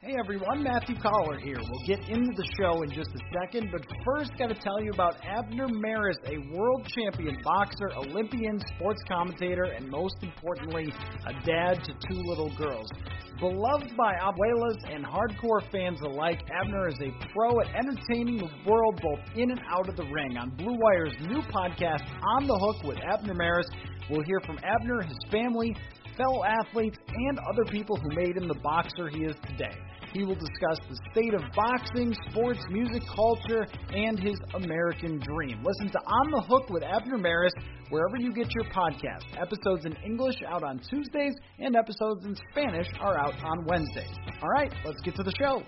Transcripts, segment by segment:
Hey everyone, Matthew Coller here. We'll get into the show in just a second, but first, got to tell you about Abner Mares, a world champion boxer, Olympian, sports commentator, and most importantly, a dad to two little girls. Beloved by abuelas and hardcore fans alike, Abner is a pro at entertaining the world both in and out of the ring. On Blue Wire's new podcast, On the Hook with Abner Mares, we'll hear from Abner, his family, fellow athletes, and other people who made him the boxer he is today. He will discuss the state of boxing, sports, music, culture, and his American dream. Listen to On the Hook with Abner Mares wherever you get your podcast. Episodes in English out on Tuesdays, and episodes in Spanish are out on Wednesdays. All right, let's get to the show.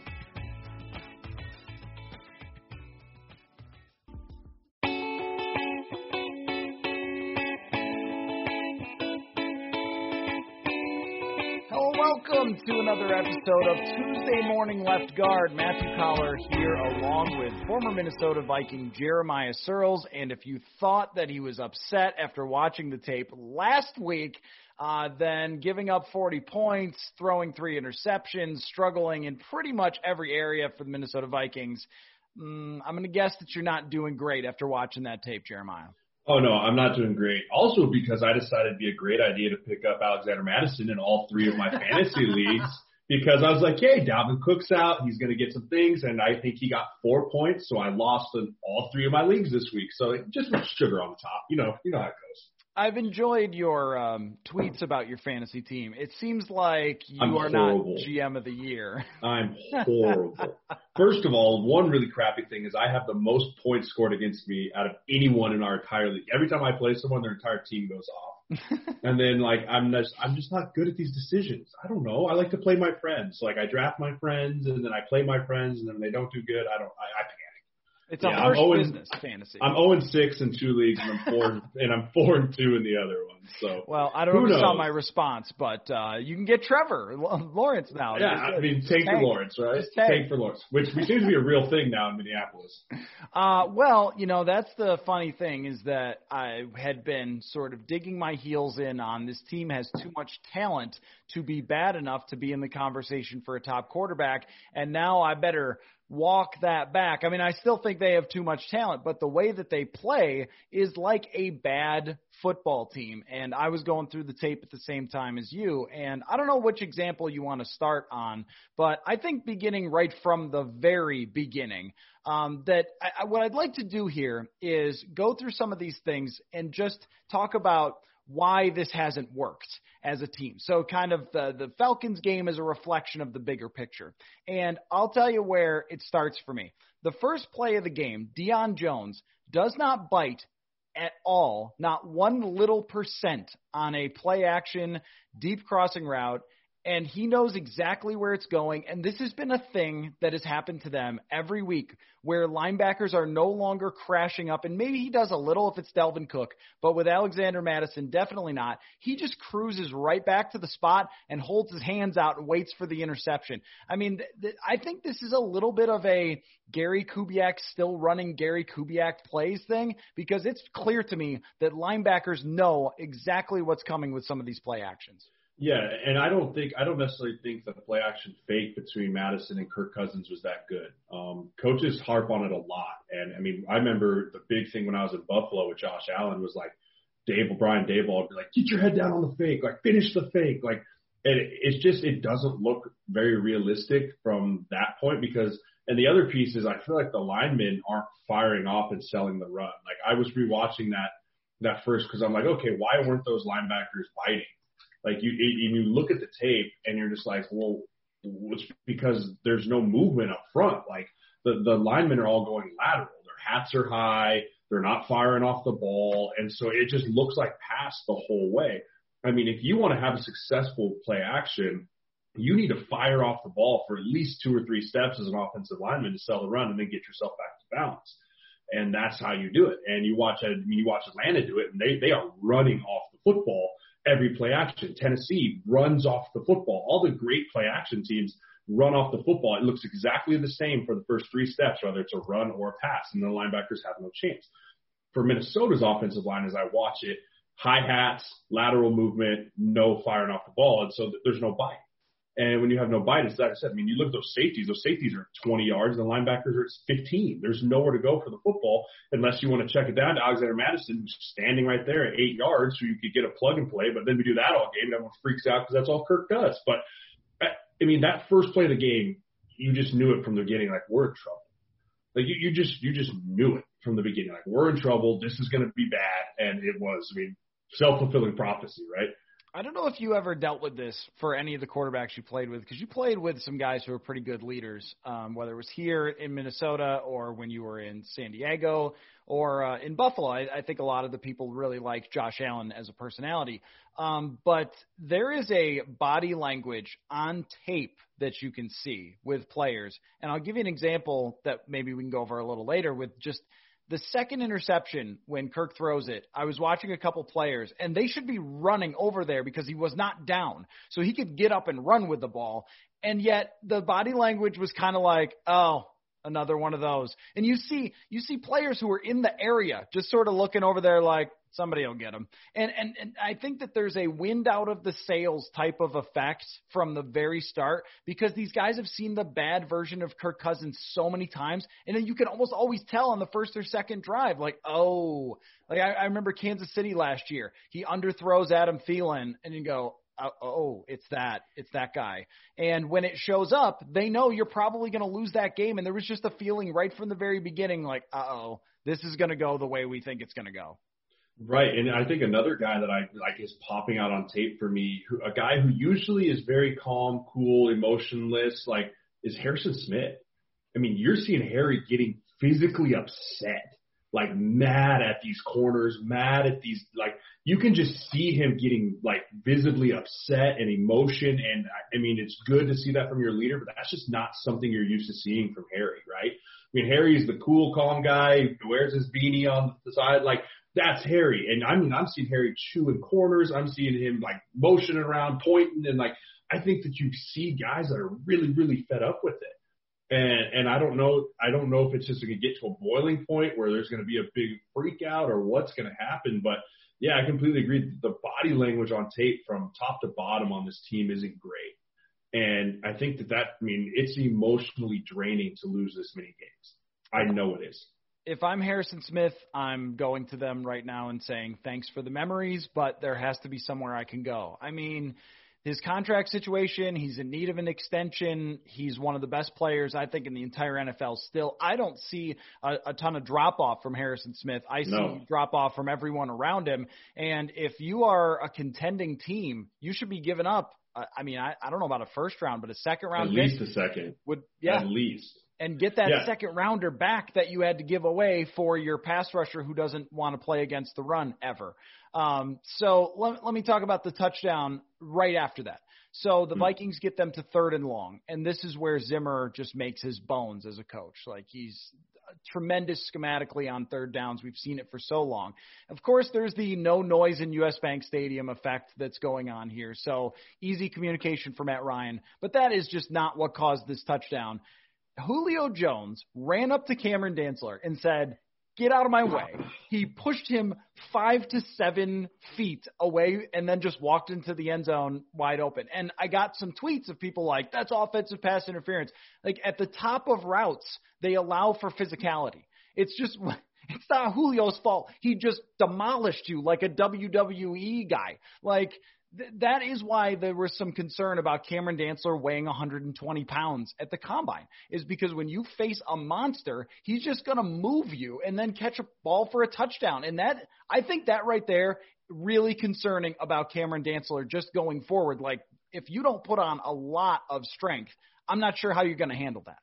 Welcome to another episode of Tuesday Morning Left Guard. Matthew Coller here, along with former Minnesota Viking Jeremiah Sirles. And if you thought that he was upset after watching the tape last week, uh, then giving up 40 points, throwing three interceptions, struggling in pretty much every area for the Minnesota Vikings, mm, I'm going to guess that you're not doing great after watching that tape, Jeremiah. Oh no, I'm not doing great. Also because I decided it'd be a great idea to pick up Alexander Mattison in all three of my fantasy leagues because I was like, hey, Dalvin Cook's out, he's going to get some things, and I think he got four points, so I lost in all three of my leagues this week. So just sugar on the top, you know, you know how it goes. I've enjoyed your um, tweets about your fantasy team. It seems like you I'm are horrible. not GM of the year. I'm horrible. First of all, one really crappy thing is I have the most points scored against me out of anyone in our entire league. Every time I play someone, their entire team goes off. and then like I'm just I'm just not good at these decisions. I don't know. I like to play my friends. Like I draft my friends and then I play my friends and then they don't do good. I don't. I, I. It's a yeah, harsh I'm business fantasy. I'm 0 and 6 in two leagues, and I'm four and I'm four and two in the other one. So well, I don't know if you saw my response, but uh, you can get Trevor Lawrence now. Yeah, I mean, take for Lawrence, right? Take for Lawrence, which seems to be a real thing now in Minneapolis. Uh, well, you know, that's the funny thing is that I had been sort of digging my heels in on this team has too much talent to be bad enough to be in the conversation for a top quarterback, and now I better walk that back. I mean, I still think they have too much talent, but the way that they play is like a bad football team. And I was going through the tape at the same time as you, and I don't know which example you want to start on, but I think beginning right from the very beginning, um, that I, what I'd like to do here is go through some of these things and just talk about why this hasn't worked as a team. So kind of the, the Falcons game is a reflection of the bigger picture. And I'll tell you where it starts for me. The first play of the game, Deion Jones does not bite at all, not one little percent on a play action deep crossing route and he knows exactly where it's going. And this has been a thing that has happened to them every week where linebackers are no longer crashing up. And maybe he does a little if it's Dalvin Cook, but with Alexander Mattison, definitely not. He just cruises right back to the spot and holds his hands out and waits for the interception. I mean, th- th- I think this is a little bit of a Gary Kubiak still running Gary Kubiak plays thing because it's clear to me that linebackers know exactly what's coming with some of these play actions. Yeah, and I don't think I don't necessarily think the play action fake between Mattison and Kirk Cousins was that good. Um, coaches harp on it a lot, and I mean I remember the big thing when I was in Buffalo with Josh Allen was like, Dave Brian Daboll would be like, get your head down on the fake, like finish the fake, like and it, it's just it doesn't look very realistic from that point because and the other piece is I feel like the linemen aren't firing off and selling the run. Like I was rewatching that that first because I'm like, okay, why weren't those linebackers biting? Like you, and you look at the tape and you're just like, well, it's because there's no movement up front. Like the the linemen are all going lateral. Their hats are high. They're not firing off the ball, and so it just looks like pass the whole way. I mean, if you want to have a successful play action, you need to fire off the ball for at least two or three steps as an offensive lineman to sell the run and then get yourself back to balance. And that's how you do it. And you watch, I mean, you watch Atlanta do it, and they they are running off the football every play action. Tennessee runs off the football. All the great play action teams run off the football. It looks exactly the same for the first three steps, whether it's a run or a pass, and the linebackers have no chance. For Minnesota's offensive line, as I watch it, high hats, lateral movement, no firing off the ball, and so there's no bite. And when you have no bite, like I said. I mean, you look at those safeties. Those safeties are 20 yards, and the linebackers are 15. There's nowhere to go for the football unless you want to check it down to Alexander Mattison, who's standing right there at eight yards, so you could get a plug and play. But then we do that all game, and everyone freaks out because that's all Kirk does. But I mean, that first play of the game, you just knew it from the beginning. Like we're in trouble. Like you, you just you just knew it from the beginning. Like we're in trouble. This is going to be bad, and it was. I mean, self fulfilling prophecy, right? I don't know if you ever dealt with this for any of the quarterbacks you played with, because you played with some guys who were pretty good leaders, um, whether it was here in Minnesota or when you were in San Diego or uh, in Buffalo. I, I think a lot of the people really like Josh Allen as a personality. Um, but there is a body language on tape that you can see with players. And I'll give you an example that maybe we can go over a little later with just – the second interception when Kirk throws it, I was watching a couple players and they should be running over there because he was not down. So he could get up and run with the ball. And yet the body language was kind of like, oh, another one of those. And you see, you see players who are in the area just sort of looking over there like, Somebody will get them. And, and and I think that there's a wind out of the sails type of effect from the very start because these guys have seen the bad version of Kirk Cousins so many times, and then you can almost always tell on the first or second drive, like, oh, like I, I remember Kansas City last year, he underthrows Adam Thielen, and you go, oh, oh, it's that, it's that guy. And when it shows up, they know you're probably going to lose that game. And there was just a feeling right from the very beginning, like, uh oh, this is going to go the way we think it's going to go. Right, and I think another guy that I like is popping out on tape for me, who, a guy who usually is very calm, cool, emotionless, like is Harrison Smith. I mean, you're seeing Harry getting physically upset, like mad at these corners, mad at these like you can just see him getting like visibly upset and emotion. And I mean, it's good to see that from your leader, but that's just not something you're used to seeing from Harry, right? I mean, Harry's the cool, calm guy who wears his beanie on the side, like that's Harry. And I mean, I'm seeing Harry chewing corners. I'm seeing him like motioning around, pointing, and like I think that you see guys that are really, really fed up with it. And and I don't know, I don't know if it's just going to get to a boiling point where there's going to be a big freak out or what's going to happen. But yeah, I completely agree. The body language on tape from top to bottom on this team isn't great. And I think that that, I mean, it's emotionally draining to lose this many games. I know it is if I'm Harrison Smith, I'm going to them right now and saying thanks for the memories, but there has to be somewhere I can go. I mean, his contract situation, he's in need of an extension. He's one of the best players, I think, in the entire NFL still. I don't see a, a ton of drop off from Harrison Smith. I see drop off from everyone around him. And if you are a contending team, you should be giving up. I mean, I, I don't know about a first round, but a second round. At least a second. Would yeah. At least and get that yeah. second rounder back that you had to give away for your pass rusher who doesn't want to play against the run ever. Um, so let, let me talk about the touchdown right after that. So the mm-hmm. Vikings get them to third and long, and this is where Zimmer just makes his bones as a coach. Like he's tremendous schematically on third downs. We've seen it for so long. Of course, there's the no noise in US Bank Stadium effect that's going on here. So easy communication for Matt Ryan, but that is just not what caused this touchdown. Julio Jones ran up to Cameron Dantzler and said, Get out of my way. He pushed him five to seven feet away and then just walked into the end zone wide open. And I got some tweets of people like, that's offensive pass interference. Like at the top of routes, they allow for physicality. It's just It's not Julio's fault. He just demolished you like a WWE guy. Like th- that is why there was some concern about Cameron Dantzler weighing 120 pounds at the combine. Is because when you face a monster, he's just going to move you and then catch a ball for a touchdown. And that I think that right there really concerning about Cameron Dantzler just going forward. Like if you don't put on a lot of strength, I'm not sure how you're going to handle that.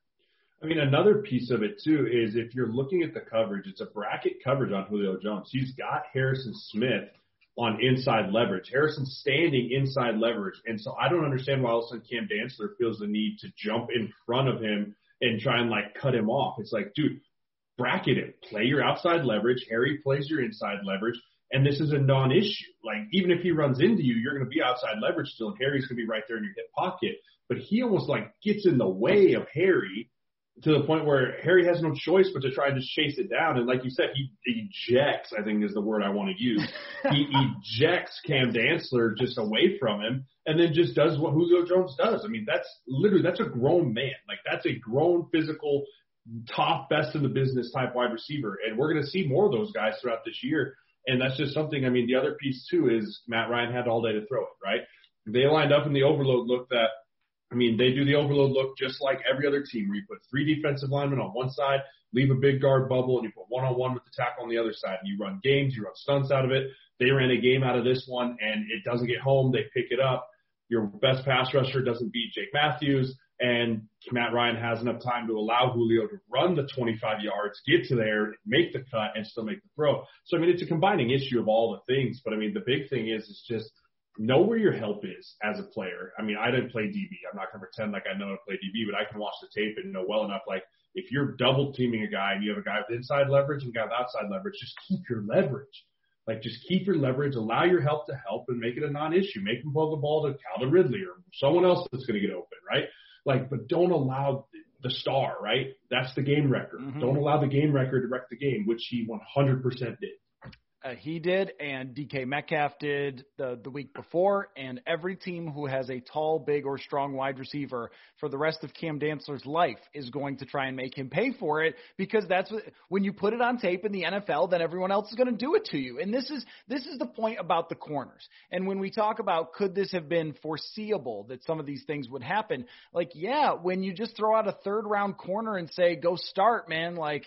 I mean, another piece of it too is if you're looking at the coverage, it's a bracket coverage on Julio Jones. He's got Harrison Smith on inside leverage. Harrison's standing inside leverage. And so I don't understand why all of a sudden Cam Dantzler feels the need to jump in front of him and try and like cut him off. It's like, dude, bracket him. Play your outside leverage. Harry plays your inside leverage. And this is a non-issue. Like even if he runs into you, you're going to be outside leverage still. And Harry's going to be right there in your hip pocket. But he almost like gets in the way of Harry to the point where Harry has no choice but to try to chase it down. And like you said, he ejects, I think is the word I want to use. he ejects Cam Dantzler just away from him and then just does what Julio Jones does. I mean, that's literally, that's a grown man. Like that's a grown physical, top, best in the business type wide receiver. And we're going to see more of those guys throughout this year. And that's just something, I mean, the other piece too is Matt Ryan had all day to throw it, right? They lined up in the overload look that I mean, they do the overload look just like every other team where you put three defensive linemen on one side, leave a big guard bubble, and you put one on one with the tackle on the other side. And you run games, you run stunts out of it. They ran a game out of this one, and it doesn't get home. They pick it up. Your best pass rusher doesn't beat Jake Matthews, and Matt Ryan has enough time to allow Julio to run the 25 yards, get to there, make the cut, and still make the throw. So, I mean, it's a combining issue of all the things. But, I mean, the big thing is, it's just – know where your help is as a player. I mean, I didn't play DB. I'm not going to pretend like I know how to play DB, but I can watch the tape and know well enough. Like, if you're double teaming a guy and you have a guy with inside leverage and a guy with outside leverage, just keep your leverage. Like, just keep your leverage, allow your help to help, and make it a non-issue. Make them pull the ball to Calvin Ridley or someone else that's going to get open, right? Like, but don't allow the star, right? That's the game record. Mm-hmm. Don't allow the game record to wreck the game, which he 100% did. Uh, he did, and DK Metcalf did the the week before, and every team who has a tall, big, or strong wide receiver for the rest of Cam Dantzler's life is going to try and make him pay for it because that's what when you put it on tape in the NFL, then everyone else is going to do it to you. And this is this is the point about the corners. And when we talk about could this have been foreseeable that some of these things would happen, like yeah, when you just throw out a third round corner and say go start, man, like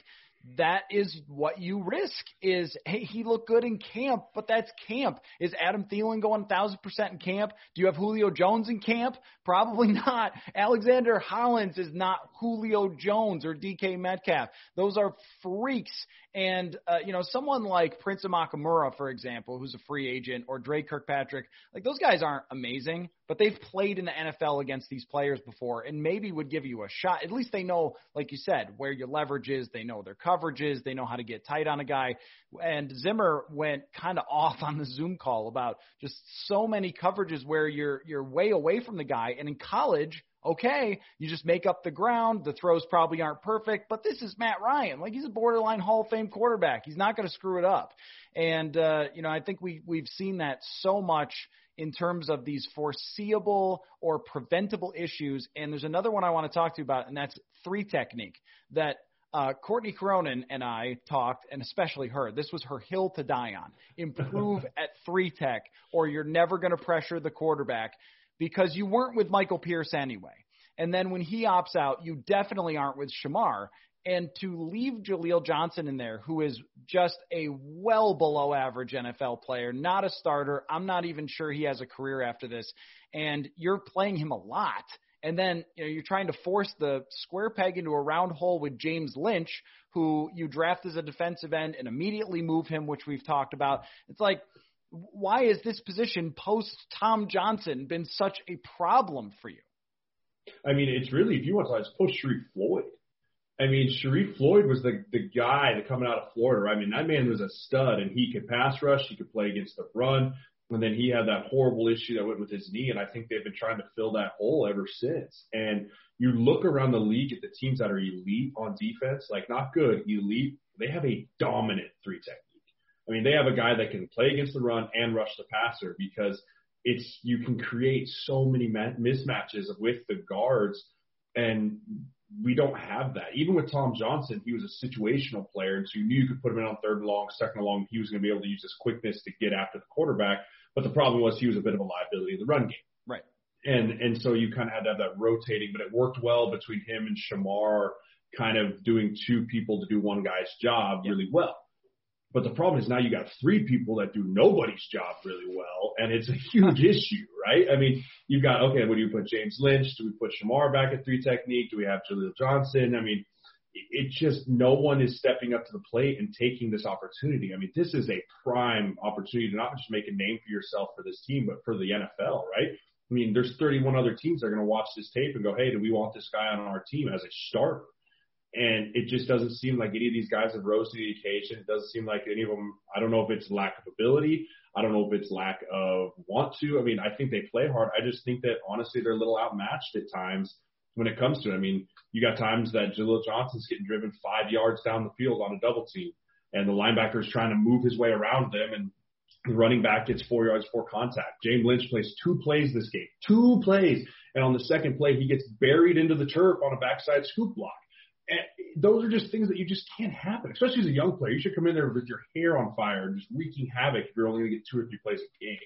that is what you risk is hey he looked good in camp but that's camp. Is adam Thielen going 1000% in camp? Do you have julio jones in camp? Probably not. Alexander hollins is not julio jones or dk metcalf. Those are freaks and uh, you know someone like prince Amukamara, for example who's a free agent or dre kirkpatrick like those guys aren't amazing but they've played in the NFL against these players before and maybe would give you a shot. At least they know, like you said, where your leverage is. They know their coverages. They know how to get tight on a guy. And Zimmer went kind of off on the Zoom call about just so many coverages where you're you're way away from the guy. And in college, okay, you just make up the ground. The throws probably aren't perfect, but this is Matt Ryan. Like he's a borderline Hall of Fame quarterback. He's not going to screw it up. And uh, you know, I think we we've seen that so much in terms of these foreseeable or preventable issues. And there's another one I want to talk to you about, and that's three technique that uh, Courtney Cronin and I talked, and especially her. This was her hill to die on. Improve at three tech, or you're never going to pressure the quarterback because you weren't with Michael Pierce anyway. And then when he opts out, you definitely aren't with Shamar. And to leave Jaleel Johnson in there, who is just a well below average NFL player, not a starter. I'm not even sure he has a career after this. And you're playing him a lot. And then you know, you're trying to force the square peg into a round hole with James Lynch, who you draft as a defensive end and immediately move him, which we've talked about. It's like, why has this position post Tom Johnson been such a problem for you? I mean, it's really, if you want to, it's post Sharrif Floyd. I mean, Sharrif Floyd was the the guy that coming out of Florida. I mean, that man was a stud, and he could pass rush, he could play against the run, and then he had that horrible issue that went with his knee, and I think they've been trying to fill that hole ever since. And you look around the league at the teams that are elite on defense, like not good, elite. They have a dominant three technique. I mean, they have a guy that can play against the run and rush the passer because it's you can create so many mismatches with the guards and we don't have that. Even with Tom Johnson, he was a situational player, and so you knew you could put him in on third and long, second and long. He was going to be able to use his quickness to get after the quarterback. But the problem was he was a bit of a liability in the run game. Right. And and so you kind of had to have that rotating, but it worked well between him and Shamar, kind of doing two people to do one guy's job really well. But the problem is now you got three people that do nobody's job really well, and it's a huge issue, right? I mean, you've got okay, what do you put James Lynch? Do we put Shamar back at three technique? Do we have Jaleel Johnson? I mean, it just no one is stepping up to the plate and taking this opportunity. I mean, this is a prime opportunity to not just make a name for yourself for this team, but for the NFL, right? I mean, there's 31 other teams that are going to watch this tape and go, hey, do we want this guy on our team as a starter? And it just doesn't seem like any of these guys have rose to the occasion. It doesn't seem like any of them. I don't know if it's lack of ability. I don't know if it's lack of want to. I mean, I think they play hard. I just think that honestly they're a little outmatched at times when it comes to it. I mean, you got times that Jaleel Johnson's getting driven five yards down the field on a double team, and the linebacker is trying to move his way around them, and the running back gets four yards for contact. James Lynch plays two plays this game, two plays, and on the second play he gets buried into the turf on a backside scoop block. Those are just things that you just can't happen, especially as a young player. You should come in there with your hair on fire and just wreaking havoc if you're only going to get two or three plays a game.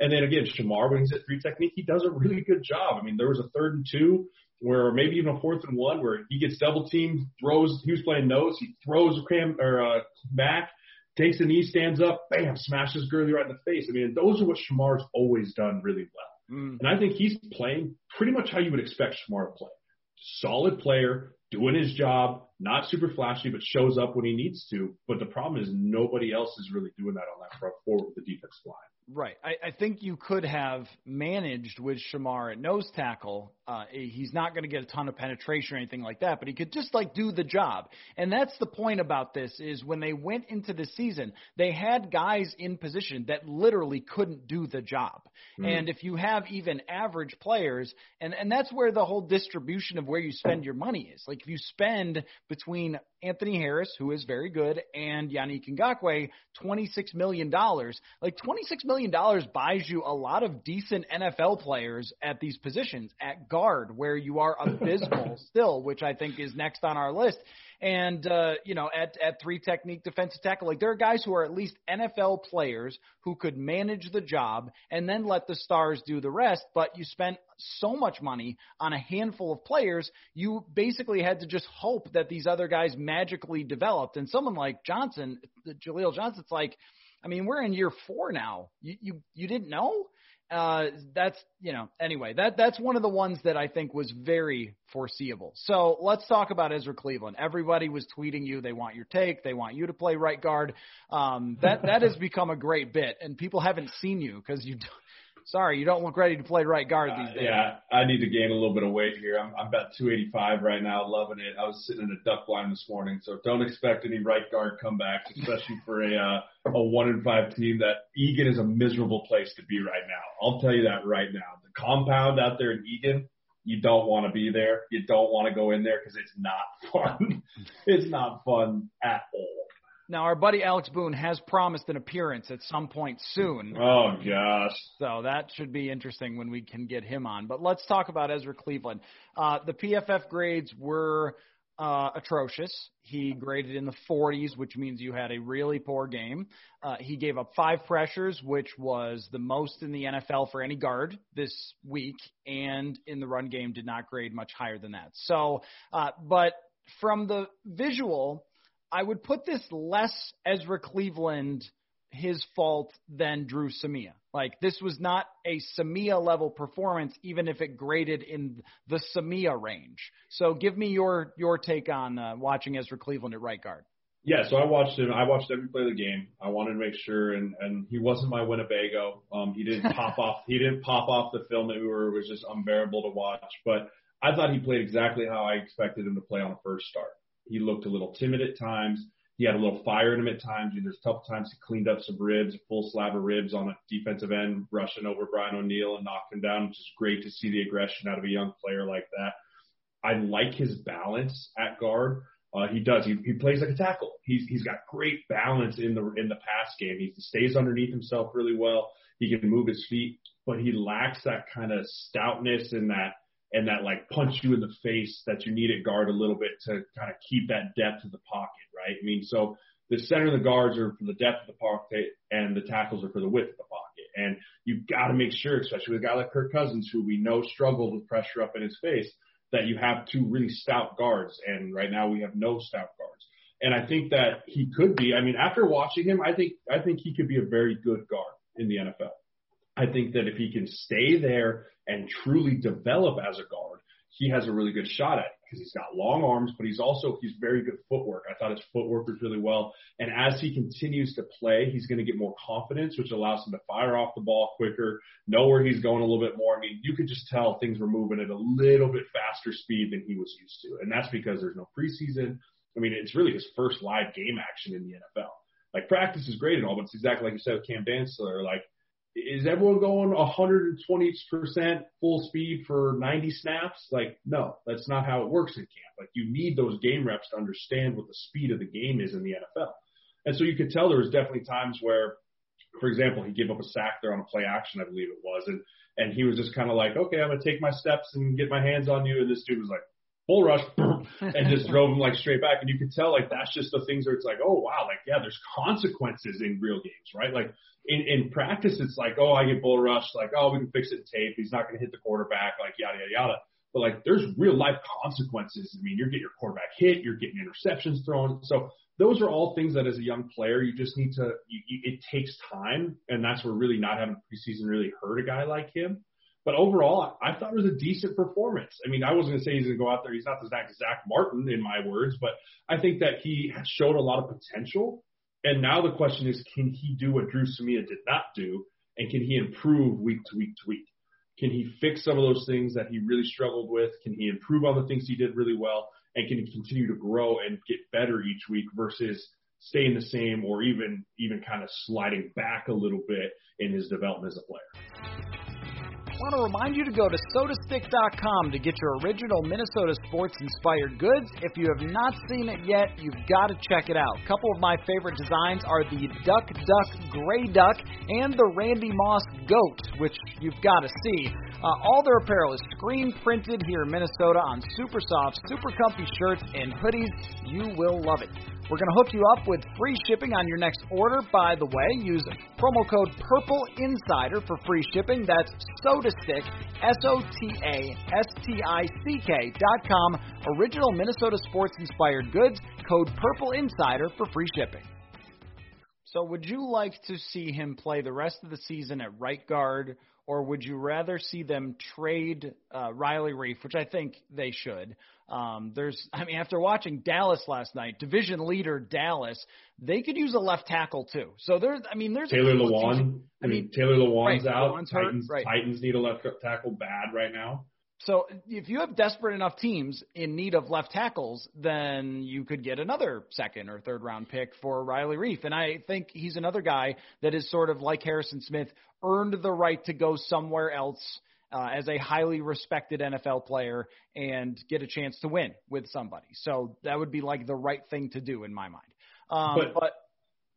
And then again, Shamar, when he's at three technique, he does a really good job. I mean, there was a third and two where maybe even a fourth and one where he gets double teamed, throws, he was playing nose, he throws Cam or uh, back, takes a knee, stands up, bam, smashes Gurley right in the face. I mean, those are what Shamar's always done really well. Mm. And I think he's playing pretty much how you would expect Shamar to play. Solid player, doing his job, not super flashy, but shows up when he needs to. But the problem is nobody else is really doing that on that front four with the defense line. Right. I, I think you could have managed with Shamar at nose tackle. Uh, he's not going to get a ton of penetration or anything like that, but he could just like do the job. And that's the point about this is when they went into the season, they had guys in position that literally couldn't do the job. Mm. And if you have even average players, and, and that's where the whole distribution of where you spend your money is. Like if you spend between Anthony Harris, who is very good, and Yannick Ngakoue, $26 million. Like $26 million buys you a lot of decent NFL players at these positions. At guard, where you are abysmal still, which I think is next on our list and uh, you know at at three technique defensive tackle. Like there are guys who are at least NFL players who could manage the job and then let the stars do the rest. But you spent so much money on a handful of players, you basically had to just hope that these other guys magically developed. And someone like Johnson, Jaleel Johnson, it's like. I mean, we're in year four now. You you you didn't know? Uh, that's you know anyway that that's one of the ones that I think was very foreseeable. So let's talk about Ezra Cleveland. Everybody was tweeting you; they want your take, they want you to play right guard. Um, that that has become a great bit, and people haven't seen you because you Sorry, you don't look ready to play right guard these uh, days. yeah, I need to gain a little bit of weight here. I'm, I'm about 285 right now, loving it. I was sitting in a duck blind this morning, so don't expect any right guard comebacks, especially for a uh, a one in five team. That Eagan is a miserable place to be right now. I'll tell you that right now. The compound out there in Eagan, you don't want to be there. You don't want to go in there because it's not fun. it's not fun at all. Now, our buddy Alex Boone has promised an appearance at some point soon. Oh, gosh. So that should be interesting when we can get him on. But let's talk about Ezra Cleveland. Uh, the PFF grades were uh, atrocious. He graded in the 40s, which means you had a really poor game. Uh, he gave up five pressures, which was the most in the NFL for any guard this week, and in the run game did not grade much higher than that. So, uh, but from the visual, I would put this less Ezra Cleveland his fault than Dru Samia. Like this was not a Samia level performance, even if it graded in the Samia range. So give me your your take on uh, watching Ezra Cleveland at right guard. Yeah, so I watched him. I watched every play of the game. I wanted to make sure, and and he wasn't my Winnebago. Um, he didn't pop off. He didn't pop off the film that were. It was just unbearable to watch. But I thought he played exactly how I expected him to play on the first start. He looked a little timid at times. He had a little fire in him at times. There's a couple times he cleaned up some ribs, a full slab of ribs on a defensive end, rushing over Brian O'Neill and knocked him down, which is great to see the aggression out of a young player like that. I like his balance at guard. Uh, he does. He, he plays like a tackle. He's he's got great balance in the in the pass game. He stays underneath himself really well. He can move his feet, but he lacks that kind of stoutness and that and that like punch you in the face that you need at guard a little bit to kind of keep that depth of the pocket, right? I mean, so the center of the guards are for the depth of the pocket and the tackles are for the width of the pocket. And you've got to make sure, especially with a guy like Kirk Cousins, who we know struggled with pressure up in his face, that you have two really stout guards. And right now we have no stout guards. And I think that he could be, I mean, after watching him, I think, I think he could be a very good guard in the NFL. I think that if he can stay there and truly develop as a guard, he has a really good shot at it because he's got long arms, but he's also he's very good footwork. I thought his footwork was really well, and as he continues to play, he's going to get more confidence, which allows him to fire off the ball quicker, know where he's going a little bit more. I mean, you could just tell things were moving at a little bit faster speed than he was used to, and that's because there's no preseason. I mean, it's really his first live game action in the NFL. Like practice is great and all, but it's exactly like you said with Cam Dantzler. Like is everyone going 120% full speed for 90 snaps? Like, no, that's not how it works in camp. Like, you need those game reps to understand what the speed of the game is in the NFL. And so you could tell there was definitely times where, for example, he gave up a sack there on a play action, I believe it was, and and he was just kind of like, okay, I'm gonna take my steps and get my hands on you, and this dude was like, bull rush, and just drove him like straight back. And you could tell like that's just the things where it's like, oh wow, like yeah, there's consequences in real games, right? Like in, in practice, it's like, oh, I get bull rushed. like, oh, we can fix it in tape. He's not going to hit the quarterback, like yada yada yada. But like, there's real life consequences. I mean, you're getting your quarterback hit, you're getting interceptions thrown. So those are all things that as a young player, you just need to. You, you, it takes time, and that's where really not having preseason really hurt a guy like him. But overall, I thought it was a decent performance. I mean, I wasn't going to say he's going to go out there. He's not the Zack, Zack Martin in my words, but I think that he showed a lot of potential. And now the question is, can he do what Dru Samia did not do? And can he improve week to week to week? Can he fix some of those things that he really struggled with? Can he improve on the things he did really well? And can he continue to grow and get better each week versus staying the same or even even kind of sliding back a little bit in his development as a player? I want to remind you to go to sotastick.com to get your original Minnesota sports inspired goods. If you have not seen it yet, you've got to check it out. A couple of my favorite designs are the Duck Duck Gray Duck and the Randy Moss Goat, which you've got to see. Uh, all their apparel is screen printed here in Minnesota on super soft, super comfy shirts and hoodies. You will love it. We're going to hook you up with free shipping on your next order. By the way, use promo code Purple Insider for free shipping. That's SotaStick, S O T A S T I C K dot com. Original Minnesota sports inspired goods. Code Purple Insider for free shipping. So, would you like to see him play the rest of the season at right guard, or would you rather see them trade uh, Riley Reiff, which I think they should? Um, there's, I mean, after watching Dallas last night, division leader Dallas, they could use a left tackle too. So there's, I mean, there's Taylor Lewan. I mean, Taylor Lewan's right, out. Lewan's hurt, Titans, right. Titans need a left tackle bad right now. So if you have desperate enough teams in need of left tackles, then you could get another second or third round pick for Riley Reiff. And I think he's another guy that is sort of like Harrison Smith, earned the right to go somewhere else uh, as a highly respected NFL player and get a chance to win with somebody. So that would be like the right thing to do in my mind. Um, But- but,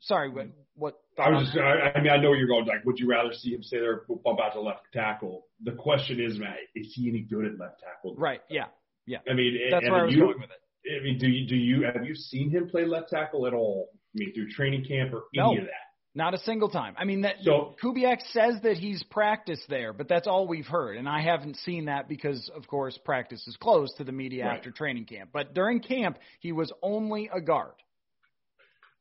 sorry, what? Mm-hmm. what I was just, I, I mean, I know you're going. Like, would you rather see him stay there, bump out to left tackle? The question is, Matt, is he any good at left tackle? right? Yeah, Yeah. I mean, that's and where I was you, going with it. I mean, do you do you have you seen him play left tackle at all? I mean, through training camp or any No. of that? Not a single time. I mean, that So- Kubiak says that he's practiced there, but that's all we've heard, and I haven't seen that because, of course, practice is closed to the media Right. after training camp. But during camp, he was only a guard.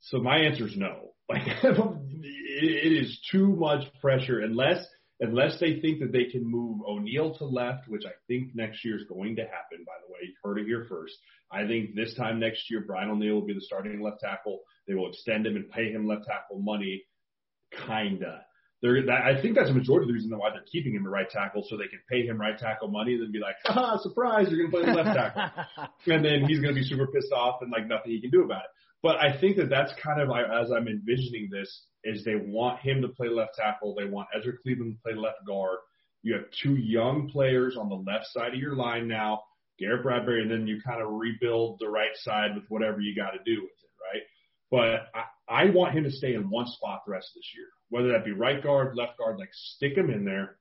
So my answer is no. Like, it, is too much pressure unless unless they think that they can move O'Neill to left, which I think next year is going to happen. By the way, you heard it here first. I think this time next year, Brian O'Neill will be the starting left tackle. They will extend him and pay him left tackle money, kinda. They're, that, I think that's a majority of the reason why they're keeping him at right tackle, so they can pay him right tackle money, and then be like, "Ha, surprise! You're going to play the left tackle." and then he's going to be super pissed off and like nothing he can do about it. But I think that that's kind of as I'm envisioning this, is they want him to play left tackle. They want Ezra Cleveland to play left guard. You have two young players on the left side of your line now, Garrett Bradbury, and then you kind of rebuild the right side with whatever you got to do with it, right? But I, I want him to stay in one spot the rest of this year, whether that be right guard, left guard, like stick him in there.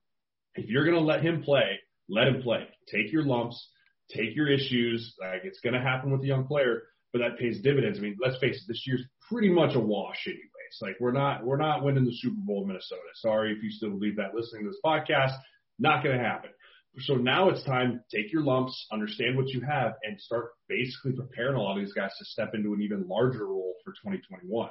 If you're going to let him play, let him play. Take your lumps, take your issues. Like it's going to happen with a young player, but that pays dividends. I mean, let's face it, this year's pretty much a wash anyways. Like we're not we're not winning the Super Bowl in Minnesota. Sorry if you still believe that listening to this podcast. Not going to happen. So now it's time take your lumps, understand what you have, and start basically preparing a lot of these guys to step into an even larger role for 2021.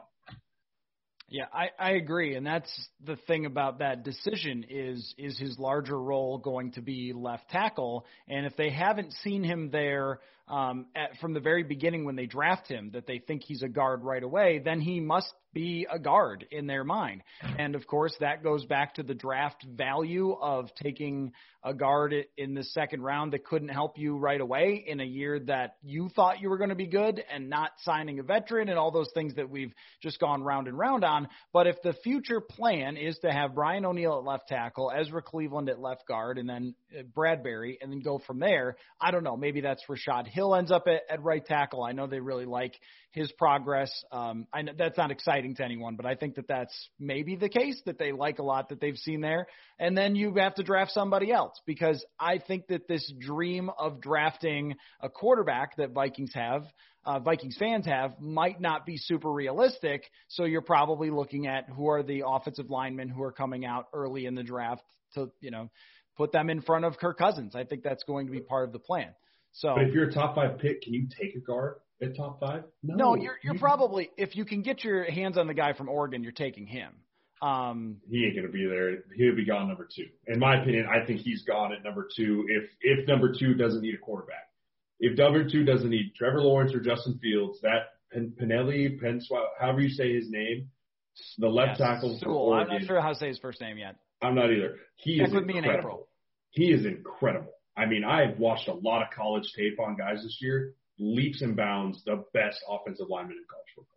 Yeah, I, I agree, and that's the thing about that decision is is his larger role going to be left tackle, and if they haven't seen him there um, at, from the very beginning when they draft him, that they think he's a guard right away, then he must be a guard in their mind. And of course, that goes back to the draft value of taking a guard in the second round that couldn't help you right away in a year that you thought you were going to be good and not signing a veteran and all those things that we've just gone round and round on. But if the future plan is to have Brian O'Neill at left tackle, Ezra Cleveland at left guard, and then Bradbury, and then go from there, I don't know. Maybe that's Rashod Hill ends up at, at right tackle. I know they really like his progress. Um, I know that's not exciting to anyone, but I think that that's maybe the case that they like a lot that they've seen there. And then you have to draft somebody else because I think that this dream of drafting a quarterback that Vikings have, uh, Vikings fans have, might not be super realistic. So you're probably looking at who are the offensive linemen who are coming out early in the draft to, you know, put them in front of Kirk Cousins. I think that's going to be part of the plan. So, but if you're a top five pick, can you take a guard? at top five? No, no you're you're probably if you can get your hands on the guy from Oregon, you're taking him. Um, he ain't gonna be there. He'll be gone number two. In my opinion, I think he's gone at number two. If if number two doesn't need a quarterback, if number two doesn't need Trevor Lawrence or Justin Fields, that Pen, Penelli Penswa, however you say his name, the left yes, tackle for Oregon. I'm not sure how to say his first name yet. I'm not either. He Check is with incredible. me in April. He is incredible. I mean, I've watched a lot of college tape on guys this year leaps and bounds the best offensive lineman in college football.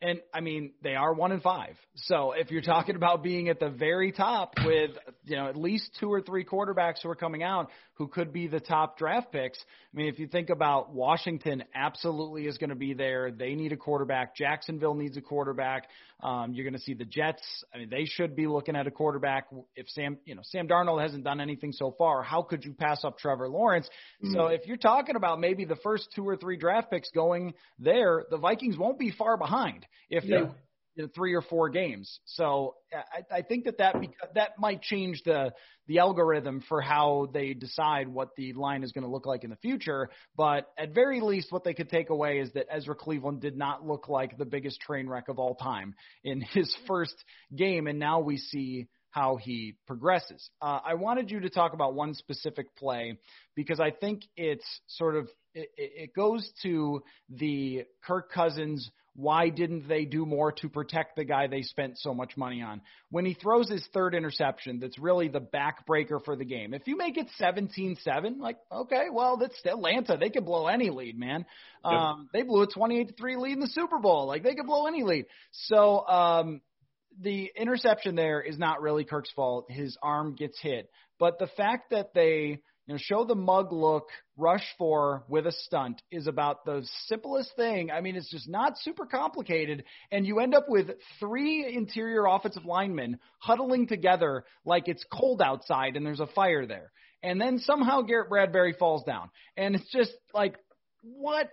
And I mean, they are one and five. So if you're talking about being at the very top with, you know, at least two or three quarterbacks who are coming out who could be the top draft picks. I mean, if you think about Washington, absolutely is going to be there. They need a quarterback. Jacksonville needs a quarterback. Um, you're going to see the Jets. I mean, they should be looking at a quarterback. If Sam, you know, Sam Darnold hasn't done anything so far, how could you pass up Trevor Lawrence? Mm-hmm. So if you're talking about maybe the first two or three draft picks going there, the Vikings won't be far behind if yeah. they in three or four games. So I, I think that that that might change the the algorithm for how they decide what the line is going to look like in the future. But at very least, what they could take away is that Ezra Cleveland did not look like the biggest train wreck of all time in his first game, and now we see how he progresses. Uh, I wanted you to talk about one specific play because I think it's sort of it, it goes to the Kirk Cousins why didn't they do more to protect the guy they spent so much money on? When he throws his third interception, that's really the backbreaker for the game. If you make it 17 7, like, okay, well, that's Atlanta. They could blow any lead, man. Yep. Um, they blew a 28 3 lead in the Super Bowl. Like, they could blow any lead. So, um, the interception there is not really Kirk's fault. His arm gets hit. But the fact that they you know, show the mug look, rush for with a stunt is about the simplest thing. I mean, it's just not super complicated, and you end up with three interior offensive linemen huddling together like it's cold outside and there's a fire there. And then somehow Garrett Bradbury falls down. And it's just like, what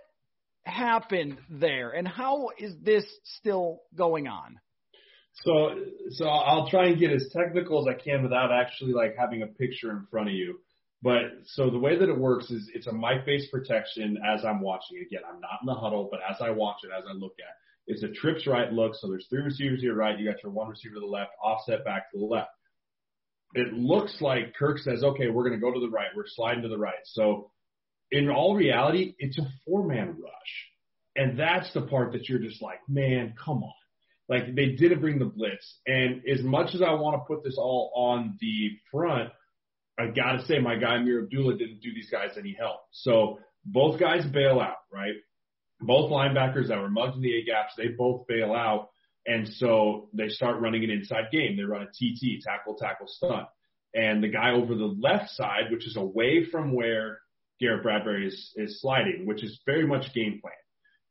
happened there? And how is this still going on? So, so I'll try and get as technical as I can without actually like having a picture in front of you. But so the way that it works is it's a mic based protection as I'm watching. Again, I'm not in the huddle, but as I watch it, as I look at it's a trips right look. So there's three receivers to your right. You got your one receiver to the left, offset back to the left. It looks like Kirk says, okay, we're going to go to the right. We're sliding to the right. So in all reality, it's a four man rush. And that's the part that you're just like, man, come on. Like they didn't bring the blitz. And as much as I want to put this all on the front, I got to say, my guy Ameer Abdullah didn't do these guys any help. So both guys bail out, right? Both linebackers that were mugged in the A gaps, they both bail out. And so they start running an inside game. They run a TT, tackle, tackle, stunt. And the guy over the left side, which is away from where Garrett Bradbury is, is sliding, which is very much game plan.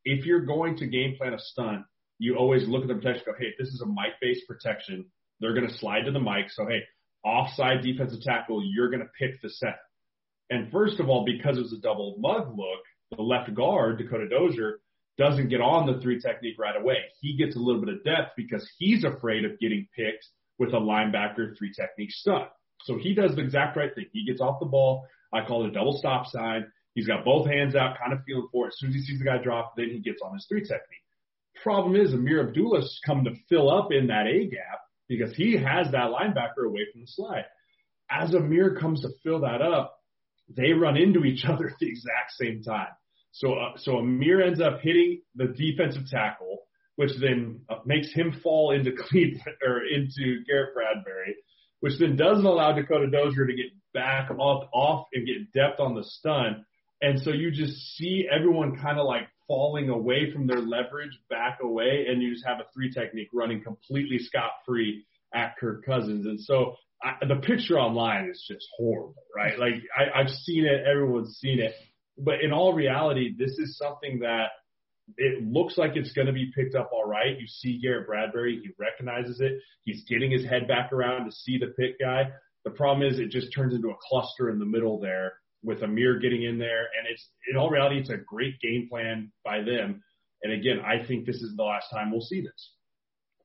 If you're going to game plan a stunt, you always look at the protection go, hey, this is a mic based protection, they're going to slide to the mic. So, hey, offside defensive tackle, you're going to pick the center. And first of all, because it was a double mug look, the left guard, Dakota Dozier, doesn't get on the three technique right away. He gets a little bit of depth because he's afraid of getting picked with a linebacker three technique stunt. So he does the exact right thing. He gets off the ball. I call it a double stop sign. He's got both hands out, kind of feeling for it. As soon as he sees the guy drop, then he gets on his three technique. Problem is, Ameer Abdullah's come to fill up in that A gap because he has that linebacker away from the slide. As Ameer comes to fill that up, they run into each other at the exact same time. So, uh, so Ameer ends up hitting the defensive tackle, which then uh, makes him fall into Cleveland or into Garrett Bradbury, which then doesn't allow Dakota Dozier to get back up off and get depth on the stun. And so you just see everyone kind of like falling away from their leverage back away, and you just have a three technique running completely scot free at Kirk Cousins. And so I, the picture online is just horrible, right? Like I, I've seen it, everyone's seen it, but in all reality, this is something that it looks like it's going to be picked up all right. You see Garrett Bradbury, he recognizes it. He's getting his head back around to see the pit guy. The problem is it just turns into a cluster in the middle there with Ameer getting in there. And it's, in all reality, it's a great game plan by them. And again, I think this is the last time we'll see this.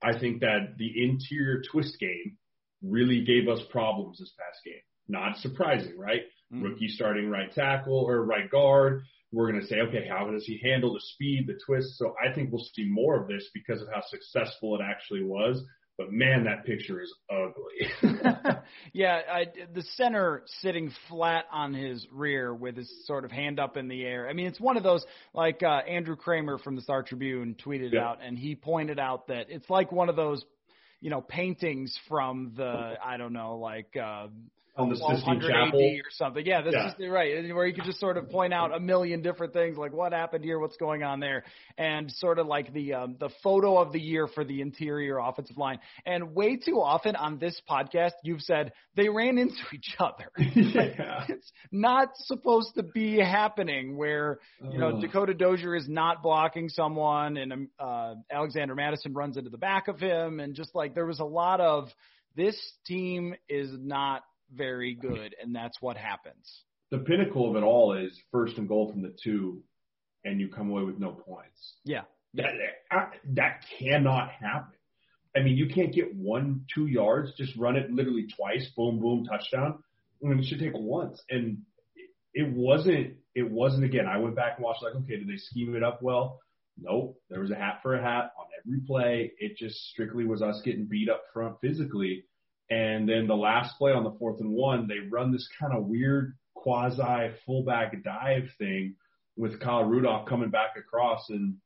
I think that the interior twist game really gave us problems this past game. Not surprising, right? Mm-hmm. Rookie starting right tackle or right guard. We're going to say, okay, how does he handle the speed, the twist? So I think we'll see more of this because of how successful it actually was. But man, that picture is ugly. yeah, I, the center sitting flat on his rear with his sort of hand up in the air. I mean, it's one of those like uh, Andrew Krammer from the Star Tribune tweeted yeah. out, and he pointed out that it's like one of those, you know, paintings from the I don't know, like. Uh, on the Sistine Chapel or something. Yeah, this yeah. is right. Where you could just sort of point out a million different things, like what happened here, what's going on there, and sort of like the um, the photo of the year for the interior offensive line. And way too often on this podcast, you've said they ran into each other. yeah. it's not supposed to be happening. Where you know Dakota Dozier is not blocking someone, and um, uh, Alexander Mattison runs into the back of him, and just like there was a lot of this team is not very good, and that's what happens. The pinnacle of it all is first and goal from the two, and you come away with no points. Yeah, that that cannot happen. I mean, you can't get one, two yards, just run it literally twice, boom, boom, touchdown. I mean, it should take once, and it wasn't. It wasn't again. I went back and watched like, okay, did they scheme it up well? Nope. There was a hat for a hat on every play. It just strictly was us getting beat up front physically. And then the last play on the fourth and one, they run this kind of weird quasi fullback dive thing with Kyle Rudolph coming back across. And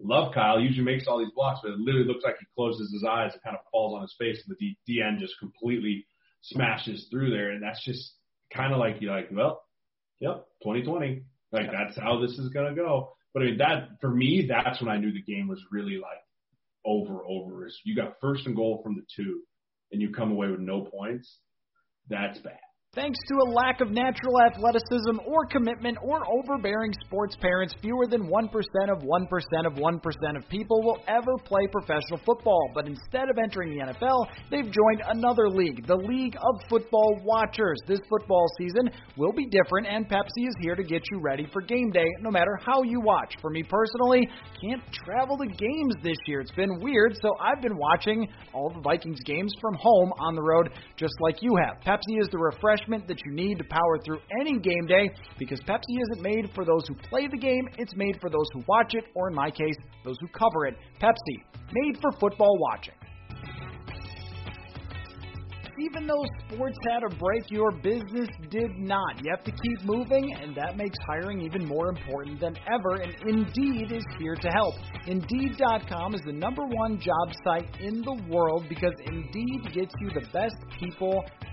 love Kyle, usually makes all these blocks, but it literally looks like he closes his eyes and kind of falls on his face, and the DN just completely smashes through there. And that's just kind of like you're like, well, yep, 2020. Like that's how this is gonna go. But I mean, that for me, that's when I knew the game was really like over. Over is you got first and goal from the two and you come away with no points, that's bad. Thanks to a lack of natural athleticism or commitment or overbearing sports parents, fewer than 1% of 1% of 1% of people will ever play professional football. But instead of entering the NFL, they've joined another league, the League of Football Watchers. This football season will be different, and Pepsi is here to get you ready for game day no matter how you watch. For me personally, can't travel to games this year. It's been weird, so I've been watching all the Vikings games from home on the road just like you have. Pepsi is the refresh refreshment that you need to power through any game day because Pepsi isn't made for those who play the game, it's made for those who watch it, or in my case, those who cover it. Pepsi, made for football watching. Even though sports had a break, your business did not. You have to keep moving, and that makes hiring even more important than ever. And Indeed is here to help. Indeed.com is the number one job site in the world because Indeed gets you the best people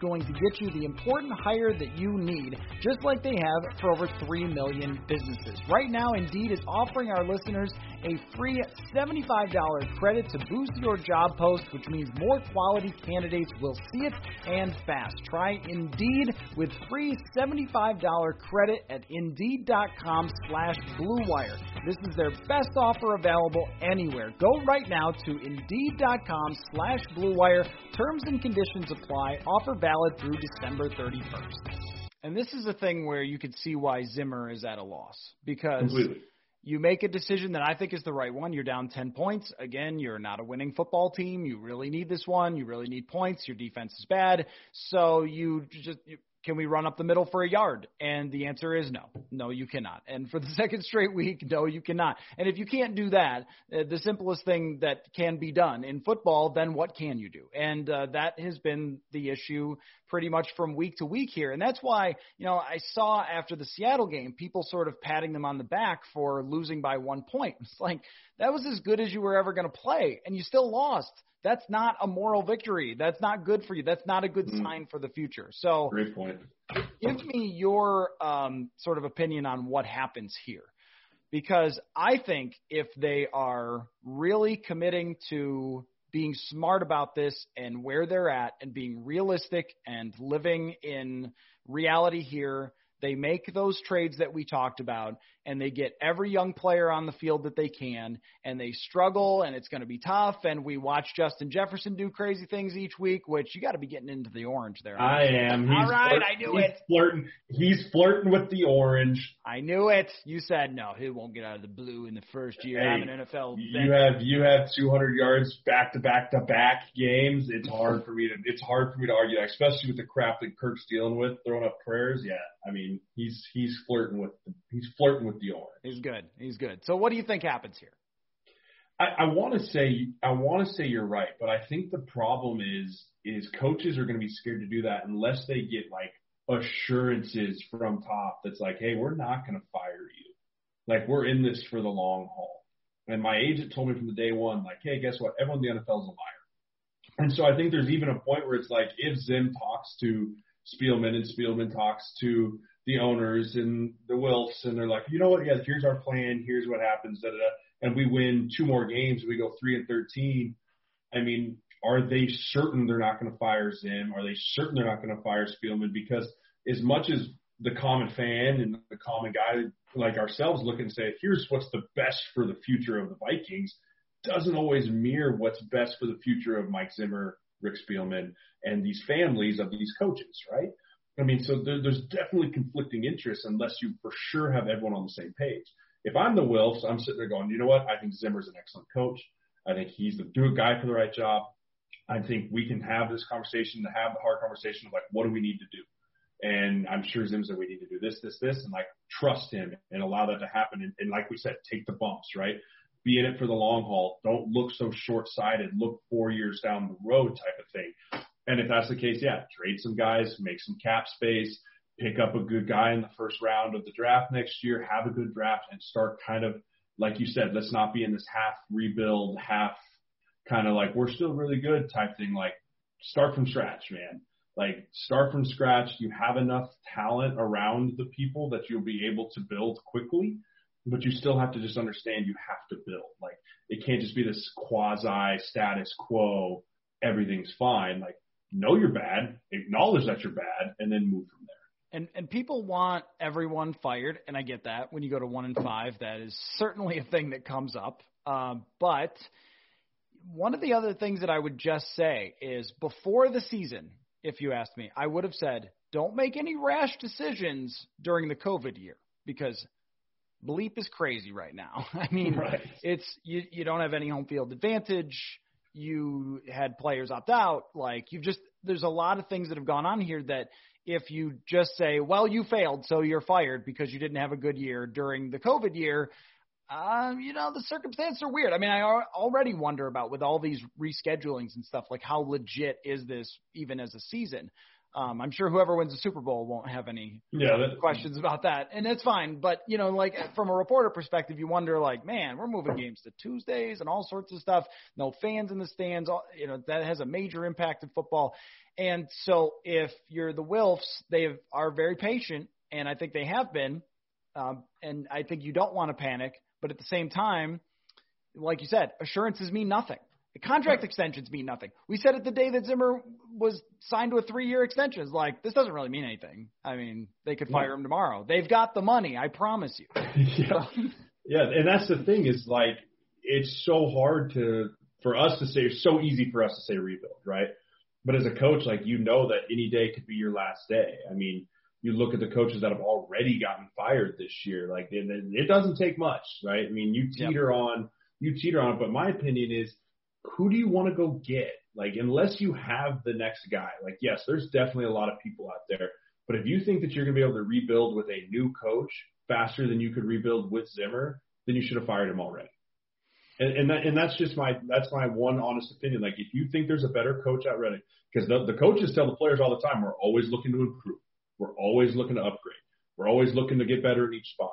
going to get you the important hire that you need, just like they have for over 3 million businesses. Right now, Indeed is offering our listeners a free $75 credit to boost your job post, which means more quality candidates will see it and fast. Try Indeed with free $75 credit at Indeed.com slash BlueWire. This is their best offer available anywhere. Go right now to Indeed.com slash BlueWire. Terms and conditions apply. Offer valid through December 31st. And this is a thing where you could see why Zimmer is at a loss because Completely. you make a decision that I think is the right one. You're down 10 points. Again, you're not a winning football team. You really need this one. You really need points. Your defense is bad. So you just you, can we run up the middle for a yard? And the answer is no. No, you cannot. And for the second straight week, no, you cannot. And if you can't do that, uh, the simplest thing that can be done in football, then what can you do? And uh, that has been the issue pretty much from week to week here. And that's why, you know, I saw after the Seattle game, people sort of patting them on the back for losing by one point. It's like, that was as good as you were ever going to play, and you still lost. That's not a moral victory. That's not good for you. That's not a good Mhm. sign for the future. So, Great point. give me your um, sort of opinion on what happens here. Because I think if they are really committing to being smart about this and where they're at and being realistic and living in reality here, they make those trades that we talked about and they get every young player on the field that they can and they struggle and it's going to be tough and we watch Justin Jefferson do crazy things each week, which you got to be getting into the orange there. I am. He's All right, I knew he's it. Flirting. He's flirting with the orange. I knew it. You said no. He won't get out of the blue in the first year. Hey, I'm an NFL. You vet. have you have 200 yards back to back to back games. It's hard for me to it's hard for me to argue, that, especially with the crap that Kirk's dealing with, throwing up prayers. Yeah, I mean he's he's flirting with he's flirting with the orange. He's good. He's good. So what do you think happens here? I, I want to say I want to say you're right, but I think the problem is is coaches are going to be scared to do that unless they get like assurances from top that's like, hey, we're not going to fire you, like we're in this for the long haul. And my agent told me from the day one, like, hey, guess what? Everyone in the NFL is a liar. And so I think there's even a point where it's like if Zim talks to Spielman and Spielman talks to the owners and the Wilfs and they're like, you know what? Yeah, here's our plan. Here's what happens. Da, da, da. And we win two more games. We go three and thirteen. I mean, are they certain they're not going to fire Zim? Are they certain they're not going to fire Spielman? Because as much as the common fan and the common guy like ourselves look and say, here's what's the best for the future of the Vikings, doesn't always mirror what's best for the future of Mike Zimmer, Rick Spielman, and these families of these coaches, right? I mean, so there, there's definitely conflicting interests unless you for sure have everyone on the same page. If I'm the Wilfs, I'm sitting there going, you know what? I think Zimmer's an excellent coach. I think he's the do guy for the right job. I think we can have this conversation, to have the hard conversation of like, what do we need to do? And I'm sure Zim said we need to do this, this, this, and like trust him and allow that to happen. And, and like we said, take the bumps, right? Be in it for the long haul. Don't look so short sighted. Look four years down the road type of thing. And if that's the case, yeah, trade some guys, make some cap space, pick up a good guy in the first round of the draft next year, have a good draft, and start kind of, like you said, let's not be in this half rebuild, half kind of like we're still really good type thing. Like start from scratch, man. Like start from scratch. You have enough talent around the people that you'll be able to build quickly, but you still have to just understand you have to build. Like it can't just be this quasi status quo. Everything's fine. Like know you're bad, acknowledge that you're bad, and then move from there. And and people want everyone fired, and I get that. When you go to one and five, that is certainly a thing that comes up. Um, but one of the other things that I would just say is before the season, if you asked me, I would have said, don't make any rash decisions during the COVID year because bleep is crazy right now. I mean, Right. it's you you don't have any home field advantage. You had players opt out. Like you've just there's a lot of things that have gone on here that if you just say, well, you failed, so you're fired because you didn't have a good year during the COVID year, um, you know, the circumstances are weird. I mean, I already wonder about with all these reschedulings and stuff, like how legit is this even as a season? Um, I'm sure whoever wins the Super Bowl won't have any yeah, questions about that, and it's fine. But you know, like from a reporter perspective, you wonder, like, man, we're moving games to Tuesdays and all sorts of stuff. No fans in the stands. All, you know, that has a major impact in football. And so, if you're the Wilfs, they are very patient, and I think they have been. Um, and I think you don't want to panic, but at the same time, like you said, assurances mean nothing. Contract extensions mean nothing. We said it the day that Zimmer was signed to a three-year extension. It's like this doesn't really mean anything. I mean, they could fire him tomorrow. They've got the money. I promise you. yeah, yeah, and that's the thing is like it's so hard to for us to say. It's so easy for us to say rebuild, right? But as a coach, like you know that any day could be your last day. I mean, you look at the coaches that have already gotten fired this year. Like it, it doesn't take much, right? I mean, you teeter yep. on you teeter on it. But my opinion is who do you want to go get? Like, unless you have the next guy, like, yes, there's definitely a lot of people out there. But if you think that you're going to be able to rebuild with a new coach faster than you could rebuild with Zimmer, then you should have fired him already. And and, that, and that's just my that's my one honest opinion. Like, if you think there's a better coach out Reading, because the, the coaches tell the players all the time, we're always looking to improve, we're always looking to upgrade, we're always looking to get better in each spot.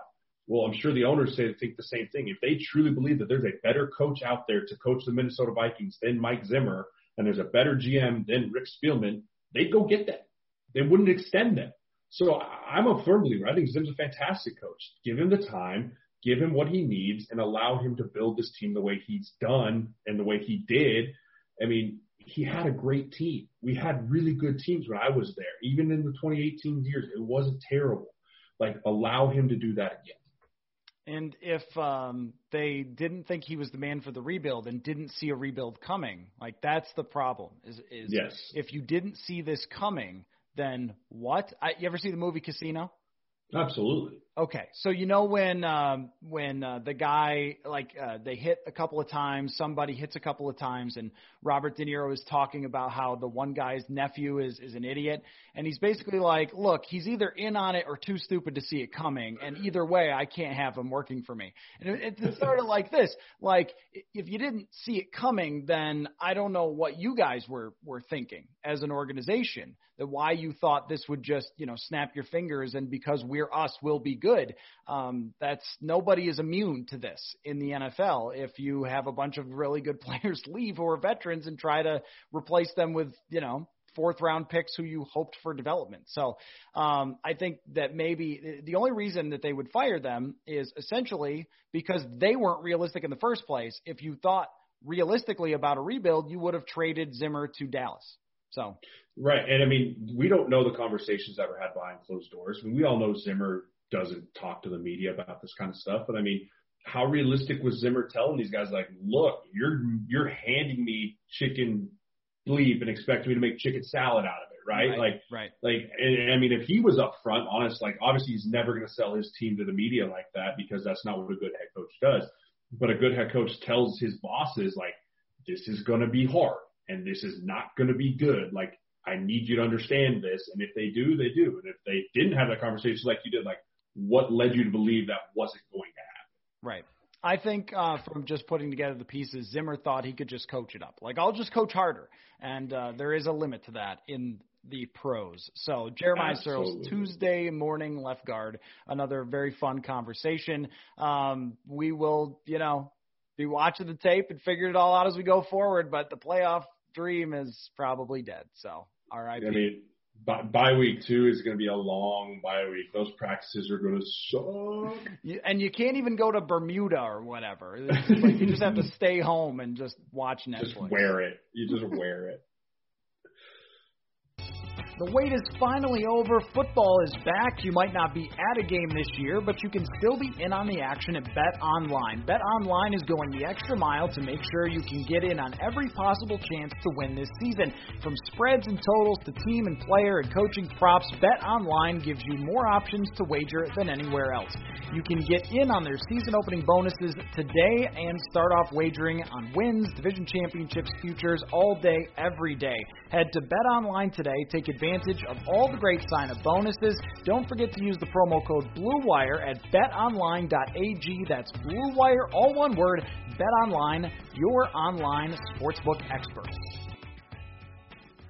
Well, I'm sure the owners say think the same thing. If they truly believe that there's a better coach out there to coach the Minnesota Vikings than Mike Zimmer, and there's a better GM than Rick Spielman, they'd go get that. They wouldn't extend them. So I'm a firm believer. I think Zim's a fantastic coach. Give him the time, give him what he needs, and allow him to build this team the way he's done and the way he did. I mean, he had a great team. We had really good teams when I was there. Even in the 2018 years, it wasn't terrible. Like, allow him to do that again. And if um, they didn't think he was the man for the rebuild and didn't see a rebuild coming, like that's the problem. Is is yes. if you didn't see this coming, then what? I, you ever see the movie Casino? Absolutely. Okay, so you know when um, when uh, the guy like uh, they hit a couple of times, somebody hits a couple of times, and Robert De Niro is talking about how the one guy's nephew is is an idiot, and he's basically like, look, he's either in on it or too stupid to see it coming, and either way, I can't have him working for me. And it, it's sort of like this, like if you didn't see it coming, then I don't know what you guys were were thinking as an organization, that why you thought this would just you know snap your fingers and because we're us we'll be good. Um, that's nobody is immune to this in the NFL. If you have a bunch of really good players leave who are veterans and try to replace them with, you know, fourth round picks who you hoped for development. So um, I think that maybe the only reason that they would fire them is essentially because they weren't realistic in the first place. If you thought realistically about a rebuild, you would have traded Zimmer to Dallas. So right, and I mean we don't know the conversations that were had behind closed doors. I mean, we all know Zimmer doesn't talk to the media about this kind of stuff. But I mean, how realistic was Zimmer telling these guys like, look, you're you're handing me chicken bleep and expecting me to make chicken salad out of it, right? right like, right. Like, and, I mean, if he was upfront, honest, like obviously he's never going to sell his team to the media like that because that's not what a good head coach does. But a good head coach tells his bosses like, this is going to be hard and this is not going to be good. Like, I need you to understand this. And if they do, they do. And if they didn't have that conversation like you did, like, what led you to believe that wasn't going to happen? Right. I think uh, from just putting together the pieces, Zimmer thought he could just coach it up. Like I'll just coach harder, and uh, there is a limit to that in the pros. So Jeremiah Sirles, Tuesday morning left guard, another very fun conversation. Um, we will, you know, be watching the tape and figure it all out as we go forward. But the playoff dream is probably dead. So R.I.P. I mean, by, bye week two is going to be a long bye week. Those practices are going to suck. You, and you can't even go to Bermuda or whatever. Like you just have to stay home and just watch Netflix. Just wear it. You just wear it. The wait is finally over. Football is back. You might not be at a game this year, but you can still be in on the action at Bet Online. Bet Online is going the extra mile to make sure you can get in on every possible chance to win this season. From spreads and totals to team and player and coaching props, Bet Online gives you more options to wager than anywhere else. You can get in on their season opening bonuses today and start off wagering on wins, division championships, futures all day, every day. Head to Bet Online today. Take advantage advantage of all the great sign up bonuses. Don't forget to use the promo code BLUEWIRE at betonline.ag. That's BLUEWIRE, all one word. BetOnline, your online sportsbook experts.